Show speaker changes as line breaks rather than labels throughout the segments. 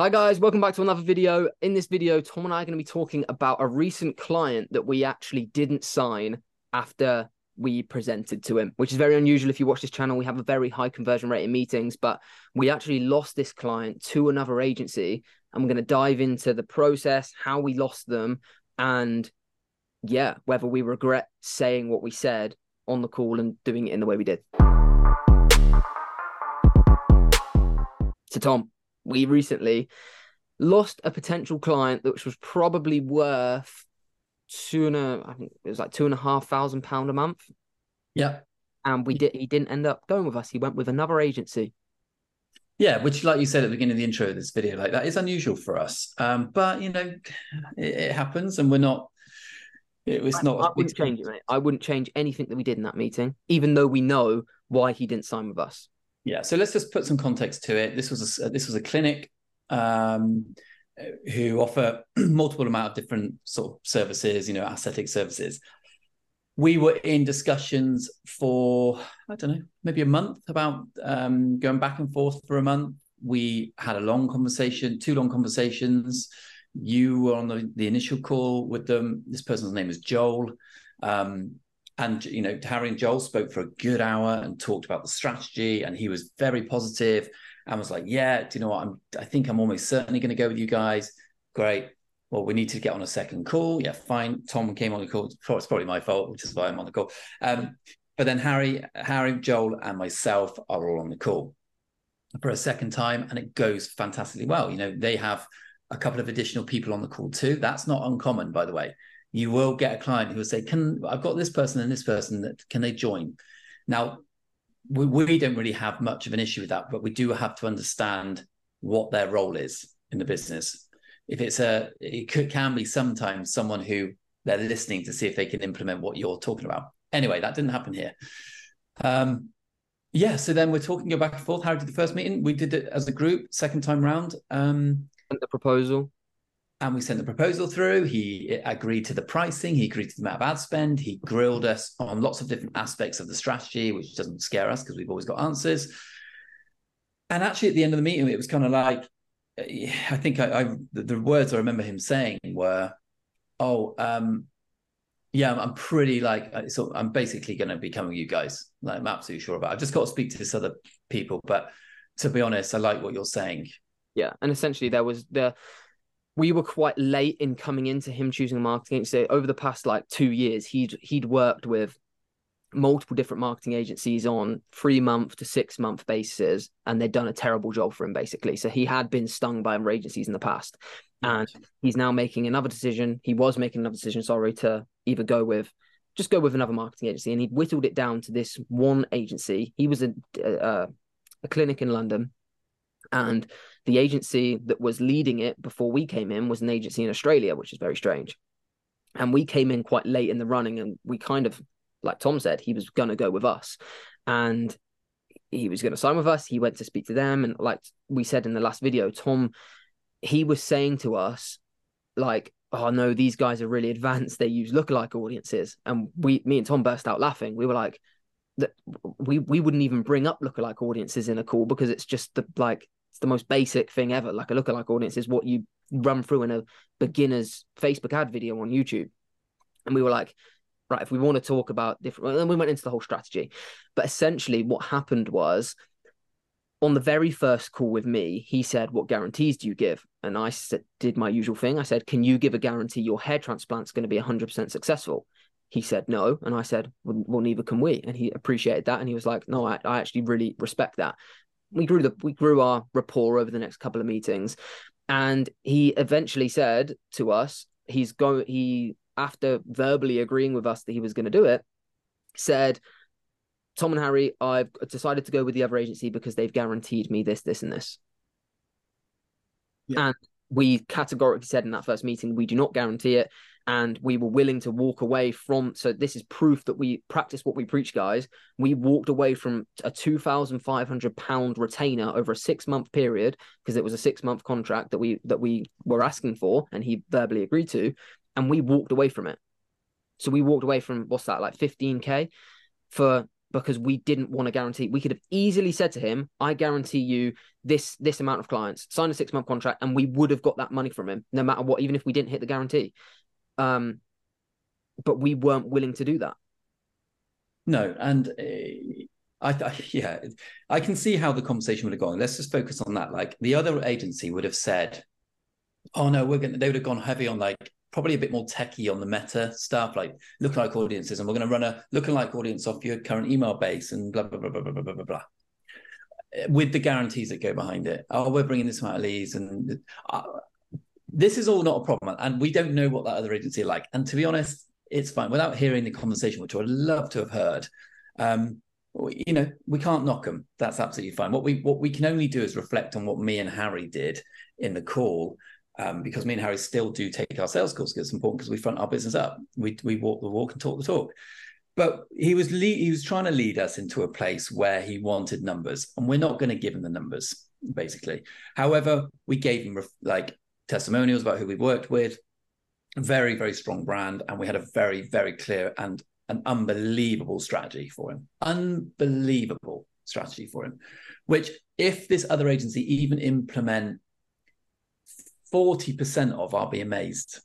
Hi guys, welcome back to another video. In this video, Tom and I are going to be talking about a recent client that we actually didn't sign after we presented to him, which is very unusual if you watch this channel. We have a very high conversion rate in meetings, but we actually lost this client to another agency. I'm going to dive into the process, how we lost them, and yeah, whether we regret saying what we said on the call and doing it in the way we did. So, Tom, we recently lost a potential client which was probably worth two and a I think it was like two and a half thousand pound a month.
Yeah.
And we did he didn't end up going with us. He went with another agency.
Yeah, which like you said at the beginning of the intro of this video, like that is unusual for us. Um, but you know, it, it happens and we're not it was not
I wouldn't change it, mate. I wouldn't change anything that we did in that meeting, even though we know why he didn't sign with us.
Yeah, so let's just put some context to it. This was a this was a clinic um, who offer multiple amount of different sort of services, you know, aesthetic services. We were in discussions for I don't know, maybe a month about um, going back and forth for a month. We had a long conversation, two long conversations. You were on the, the initial call with them. This person's name is Joel. Um, and you know harry and joel spoke for a good hour and talked about the strategy and he was very positive and was like yeah do you know what? I'm i think i'm almost certainly going to go with you guys. Great. Well we need to get on a second call. Yeah fine. Tom came on the call. It's probably my fault which is why i'm on the call. Um, but then harry harry joel and myself are all on the call for a second time and it goes fantastically well. You know they have a couple of additional people on the call too. That's not uncommon by the way you will get a client who will say, "Can I've got this person and this person that can they join?" Now, we, we don't really have much of an issue with that, but we do have to understand what their role is in the business. If it's a, it could, can be sometimes someone who they're listening to see if they can implement what you're talking about. Anyway, that didn't happen here. Um, yeah, so then we're talking go back and forth. How did the first meeting? We did it as a group. Second time round, um,
the proposal
and we sent the proposal through. He agreed to the pricing. He agreed to the amount of ad spend. He grilled us on lots of different aspects of the strategy, which doesn't scare us because we've always got answers. And actually, at the end of the meeting, it was kind of like, I think I, I the words I remember him saying were, "Oh, um, yeah, I'm pretty like so. I'm basically going to be coming you guys. Like, I'm absolutely sure about. It. I've just got to speak to this other people, but to be honest, I like what you're saying.
Yeah, and essentially there was the we were quite late in coming into him choosing a marketing agency. Over the past like two years, he'd he'd worked with multiple different marketing agencies on three month to six month basis, and they'd done a terrible job for him basically. So he had been stung by other agencies in the past, and he's now making another decision. He was making another decision, sorry, to either go with just go with another marketing agency, and he'd whittled it down to this one agency. He was a a, a clinic in London, and the agency that was leading it before we came in was an agency in Australia, which is very strange. And we came in quite late in the running, and we kind of, like Tom said, he was going to go with us. And he was going to sign with us. He went to speak to them. And like we said in the last video, Tom, he was saying to us, like, oh no, these guys are really advanced. They use lookalike audiences. And we, me and Tom burst out laughing. We were like, that we we wouldn't even bring up lookalike audiences in a call because it's just the like it's the most basic thing ever. Like a lookalike audience is what you run through in a beginner's Facebook ad video on YouTube. And we were like, right, if we want to talk about different, then we went into the whole strategy. But essentially, what happened was on the very first call with me, he said, What guarantees do you give? And I said, did my usual thing. I said, Can you give a guarantee your hair transplant's going to be 100% successful? He said, No. And I said, well, well, neither can we. And he appreciated that. And he was like, No, I, I actually really respect that we grew the we grew our rapport over the next couple of meetings and he eventually said to us he's going he after verbally agreeing with us that he was going to do it said tom and harry i've decided to go with the other agency because they've guaranteed me this this and this yeah. and we categorically said in that first meeting we do not guarantee it and we were willing to walk away from so this is proof that we practice what we preach guys. We walked away from a 2500 pound retainer over a six month period because it was a six month contract that we that we were asking for and he verbally agreed to and we walked away from it. So we walked away from what's that like 15k for because we didn't want to guarantee. We could have easily said to him, "I guarantee you this this amount of clients, sign a six month contract, and we would have got that money from him, no matter what, even if we didn't hit the guarantee." Um, but we weren't willing to do that.
No, and uh, I, I, yeah, I can see how the conversation would have gone. Let's just focus on that. Like the other agency would have said, "Oh no, we're going." They would have gone heavy on like probably a bit more techie on the meta stuff, like lookalike audiences, and we're going to run a lookalike audience off your current email base and blah blah blah blah blah blah blah blah. With the guarantees that go behind it. Oh, we're bringing this amount of leads, and uh, this is all not a problem. And we don't know what that other agency like. And to be honest, it's fine without hearing the conversation, which I would love to have heard. Um, you know, we can't knock them. That's absolutely fine. What we what we can only do is reflect on what me and Harry did in the call, um, because me and Harry still do take our sales calls because it's important because we front our business up. We we walk the walk and talk the talk. But he was he was trying to lead us into a place where he wanted numbers, and we're not going to give him the numbers basically. However, we gave him like testimonials about who we worked with, very very strong brand, and we had a very very clear and an unbelievable strategy for him. Unbelievable strategy for him. Which, if this other agency even implement 40% of, I'll be amazed.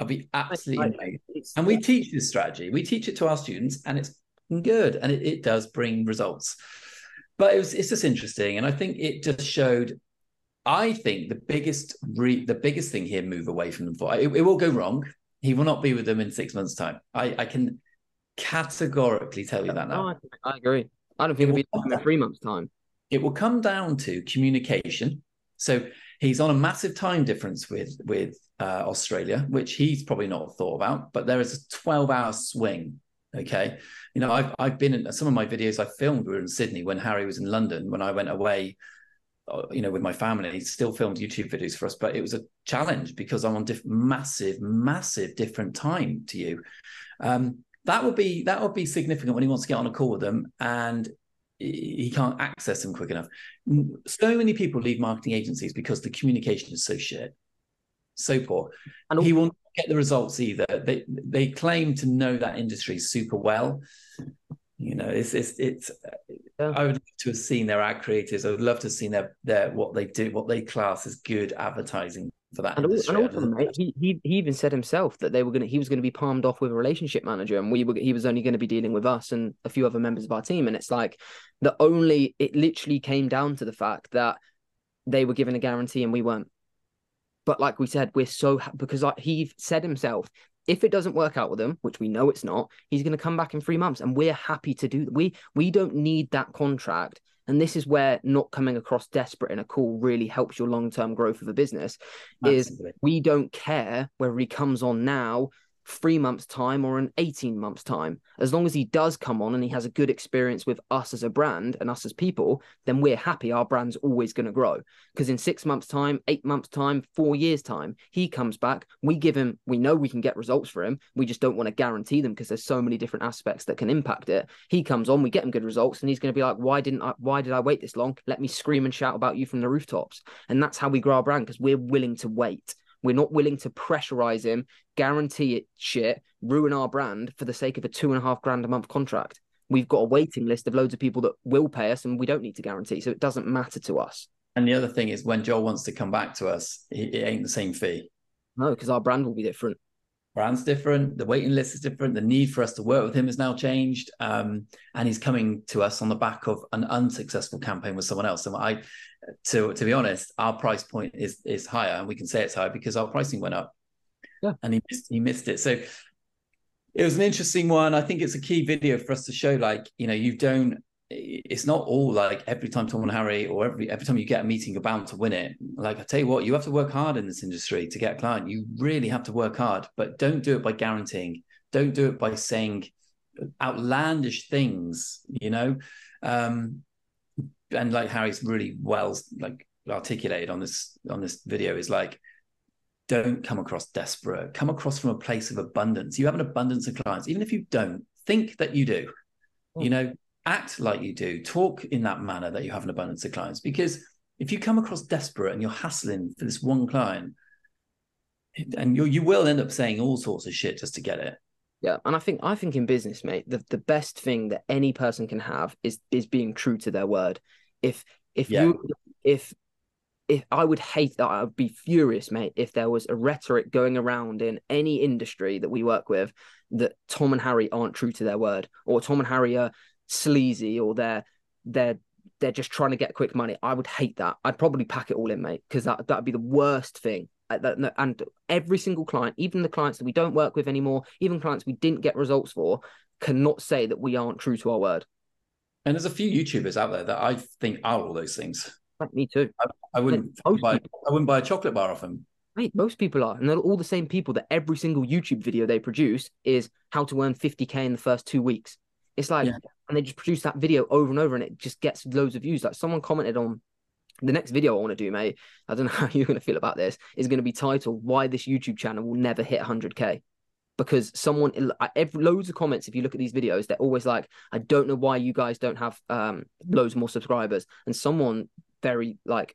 I'll be absolutely amazed. And we teach this strategy. We teach it to our students, and it's good, and it, it does bring results. But it was it's just interesting, and I think it just showed. I think the biggest re, the biggest thing here move away from them for it, it will go wrong. He will not be with them in six months' time. I, I can categorically tell you that now.
No, I, I, agree. I don't think it will be in three months' time.
It will come down to communication. So he's on a massive time difference with with uh, Australia, which he's probably not thought about. But there is a twelve hour swing. Okay, you know I've I've been in some of my videos I filmed were in Sydney when Harry was in London. When I went away, uh, you know, with my family, he still filmed YouTube videos for us. But it was a challenge because I'm on diff- massive, massive different time to you. Um, that would be that would be significant when he wants to get on a call with them and he can't access them quick enough. So many people leave marketing agencies because the communication is so shit, so poor. And he won't get the results either. They they claim to know that industry super well. You know, it's it's it's. Yeah. I would love to have seen their ad creators. I would love to have seen their their what they do, what they class as good advertising for that.
And, and also, mate, he, he he even said himself that they were gonna he was gonna be palmed off with a relationship manager, and we were he was only going to be dealing with us and a few other members of our team. And it's like the only it literally came down to the fact that they were given a guarantee and we weren't. But like we said, we're so because he said himself, if it doesn't work out with him, which we know it's not, he's going to come back in three months, and we're happy to do. We we don't need that contract and this is where not coming across desperate in a call really helps your long-term growth of a business Absolutely. is we don't care whether he comes on now three months' time or an 18 months' time. As long as he does come on and he has a good experience with us as a brand and us as people, then we're happy our brand's always going to grow. Because in six months' time, eight months' time, four years' time, he comes back, we give him, we know we can get results for him. We just don't want to guarantee them because there's so many different aspects that can impact it. He comes on, we get him good results, and he's going to be like, why didn't I, why did I wait this long? Let me scream and shout about you from the rooftops. And that's how we grow our brand because we're willing to wait. We're not willing to pressurize him, guarantee it shit, ruin our brand for the sake of a two and a half grand a month contract. We've got a waiting list of loads of people that will pay us and we don't need to guarantee. So it doesn't matter to us.
And the other thing is when Joel wants to come back to us, it, ain't the same fee.
No, because our brand will be different
brand's different the waiting list is different the need for us to work with him has now changed um, and he's coming to us on the back of an unsuccessful campaign with someone else. And i to to be honest our price point is is higher and we can say it's higher because our pricing went up. Yeah. And he missed he missed it. So it was an interesting one. I think it's a key video for us to show like you know you don't it's not all like every time Tom and Harry or every every time you get a meeting, you're bound to win it. Like I tell you what, you have to work hard in this industry to get a client. You really have to work hard, but don't do it by guaranteeing. Don't do it by saying outlandish things, you know. Um, and like Harry's really well like articulated on this on this video is like don't come across desperate come across from a place of abundance you have an abundance of clients even if you don't think that you do you know act like you do, talk in that manner that you have an abundance of clients. Because if you come across desperate and you're hassling for this one client, and you you will end up saying all sorts of shit just to get it.
Yeah, and I think I think in business, mate, the, the best thing that any person can have is is being true to their word. If if
Yeah.
you if if I would hate that, I would be furious, mate, if there was a rhetoric going around in any industry that we work with that Tom and Harry aren't true to their word, or Tom and Harry are sleazy, or they're they're they're just trying to get quick money. I would hate that. I'd probably pack it all in, mate, because that that'd be the worst thing. And every single client, even the clients that we don't work with anymore, even clients we didn't get results for, cannot say that we aren't true to our word.
And there's a few YouTubers out there that I think are all those things.
Me too.
I wouldn't
most
buy
people-
I wouldn't buy a chocolate bar off them.
Mate, most people are, and they're all the same people that every single YouTube video they produce is how to earn 50k in the first two weeks. It's like,
Yeah.
And they just produce that video over and over, and it just gets loads of views. Like someone commented on the next video I want to do, mate. I don't know how you're going to feel about this. Is going to be titled "Why This YouTube Channel Will Never Hit 100k." Because someone, every loads of comments. If you look at these videos, they're always like, "I don't know why you guys don't have um loads more subscribers." And someone very like,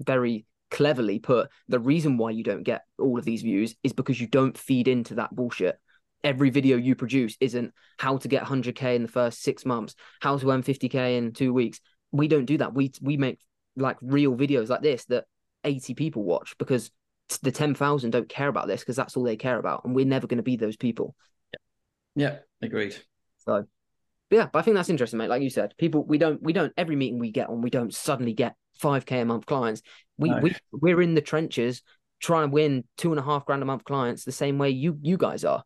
very cleverly put the reason why you don't get all of these views is because you don't feed into that bullshit. Every video you produce isn't how to get 100k in the first six months, how to earn 50k in two weeks. We don't do that. We we make like real videos like this that 80 people watch because the 10,000 don't care about this because that's all they care about, and we're never going to be those people.
Yeah, agreed.
So, yeah, but I think that's interesting, mate. Like you said, people we don't we don't every meeting we get on, we don't suddenly get five k a month clients. We
No.
we we're in the trenches trying to win two and a half grand a month clients the same way you you guys are,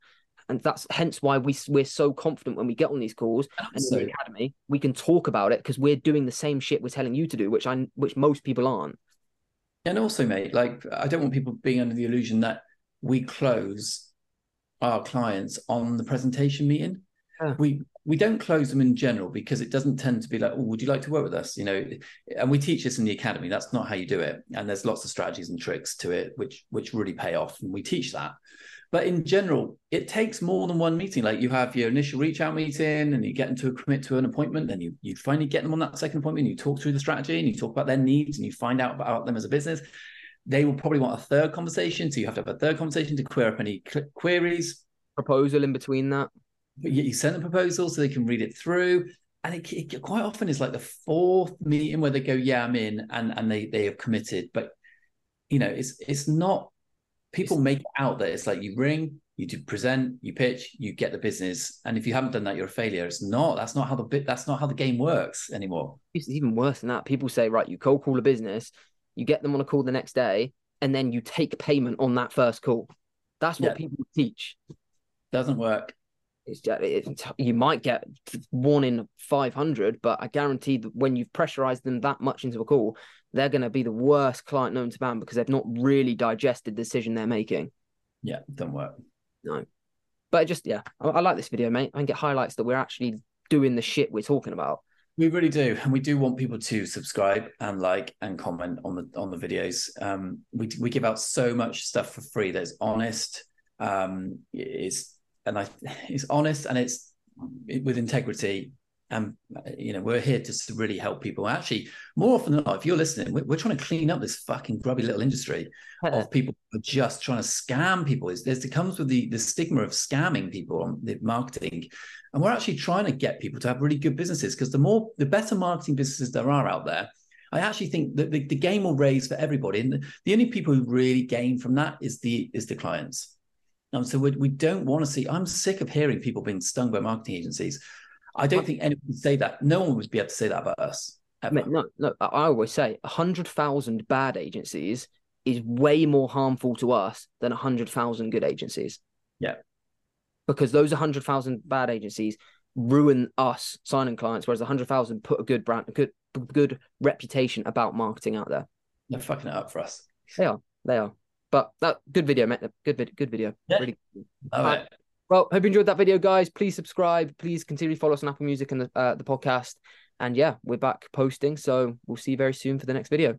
and that's hence why we we're so confident when we get on these calls and in the academy we can talk about it because we're doing the same shit we're telling you to do, which I which most people aren't.
And also, mate, like I don't want people being under the illusion that we close our clients on the presentation meeting.
Yeah.
We we don't close them in general because it doesn't tend to be like, oh, would you like to work with us? You know, and we teach this in the academy. That's not how you do it. And there's lots of strategies and tricks to it, which which really pay off, and we teach that. But in general, it takes more than one meeting. Like you have your initial reach out meeting and you get them to commit to an appointment, then you you finally get them on that second appointment, and you talk through the strategy and you talk about their needs and you find out about them as a business. They will probably want a third conversation. So you have to have a third conversation to clear up any cl- queries.
Proposal in between that.
But you, send them proposals so they can read it through. And it, it quite often is like the fourth meeting where they go, "Yeah, I'm in," and and they they have committed. But you know, it's it's not. People make it out that it's like you ring, you do present, you pitch, you get the business, and if you haven't done that, you're a failure. It's not. That's not how the bit. That's not how the game works anymore.
It's even worse than that. People say, right, you cold call a business, you get them on a call the next day, and then you take payment on that first call. That's what
Yeah.
people teach.
Doesn't work.
It's just, it's, you might get one in 500, but I guarantee that when you've pressurized them that much into a call, they're going to be the worst client known to man because they've not really digested the decision they're making.
Yeah, don't work.
No, but just, yeah, I, I like this video, mate. I think it highlights that we're actually doing the shit we're talking about.
We really do, and we do want people to subscribe and like and comment on the on the videos. Um, we we give out so much stuff for free that's honest. Um, it's and I it's honest and it's with integrity. And you know we're here just to really help people. Actually, more often than not, if you're listening, we're, we're trying to clean up this fucking grubby little industry of people who are just trying to scam people. It's, there's, it comes with the, the stigma of scamming people on the marketing. And we're actually trying to get people to have really good businesses because the more, the better marketing businesses there are out there, I actually think that the, the game will raise for everybody. And the, the only people who really gain from that is the is the clients. And so we, we don't want to see, I'm sick of hearing people being stung by marketing agencies. I don't think anyone would say that. No one would be able to say that about us. ever.
No, no. I always say a hundred thousand bad agencies is way more harmful to us than a hundred thousand good agencies.
Yeah.
because those hundred thousand bad agencies ruin us signing clients, whereas a hundred thousand put a good brand, a good, good reputation about marketing out there.
They're fucking it up for us.
They are, they are. But that good video, mate. Good, good video.
Yeah.
Really.
All
Right.
right.
Well, hope you enjoyed that video, guys. Please subscribe. Please continue to follow us on Apple Music and the uh, the podcast. And yeah, we're back posting, so we'll see you very soon for the next video.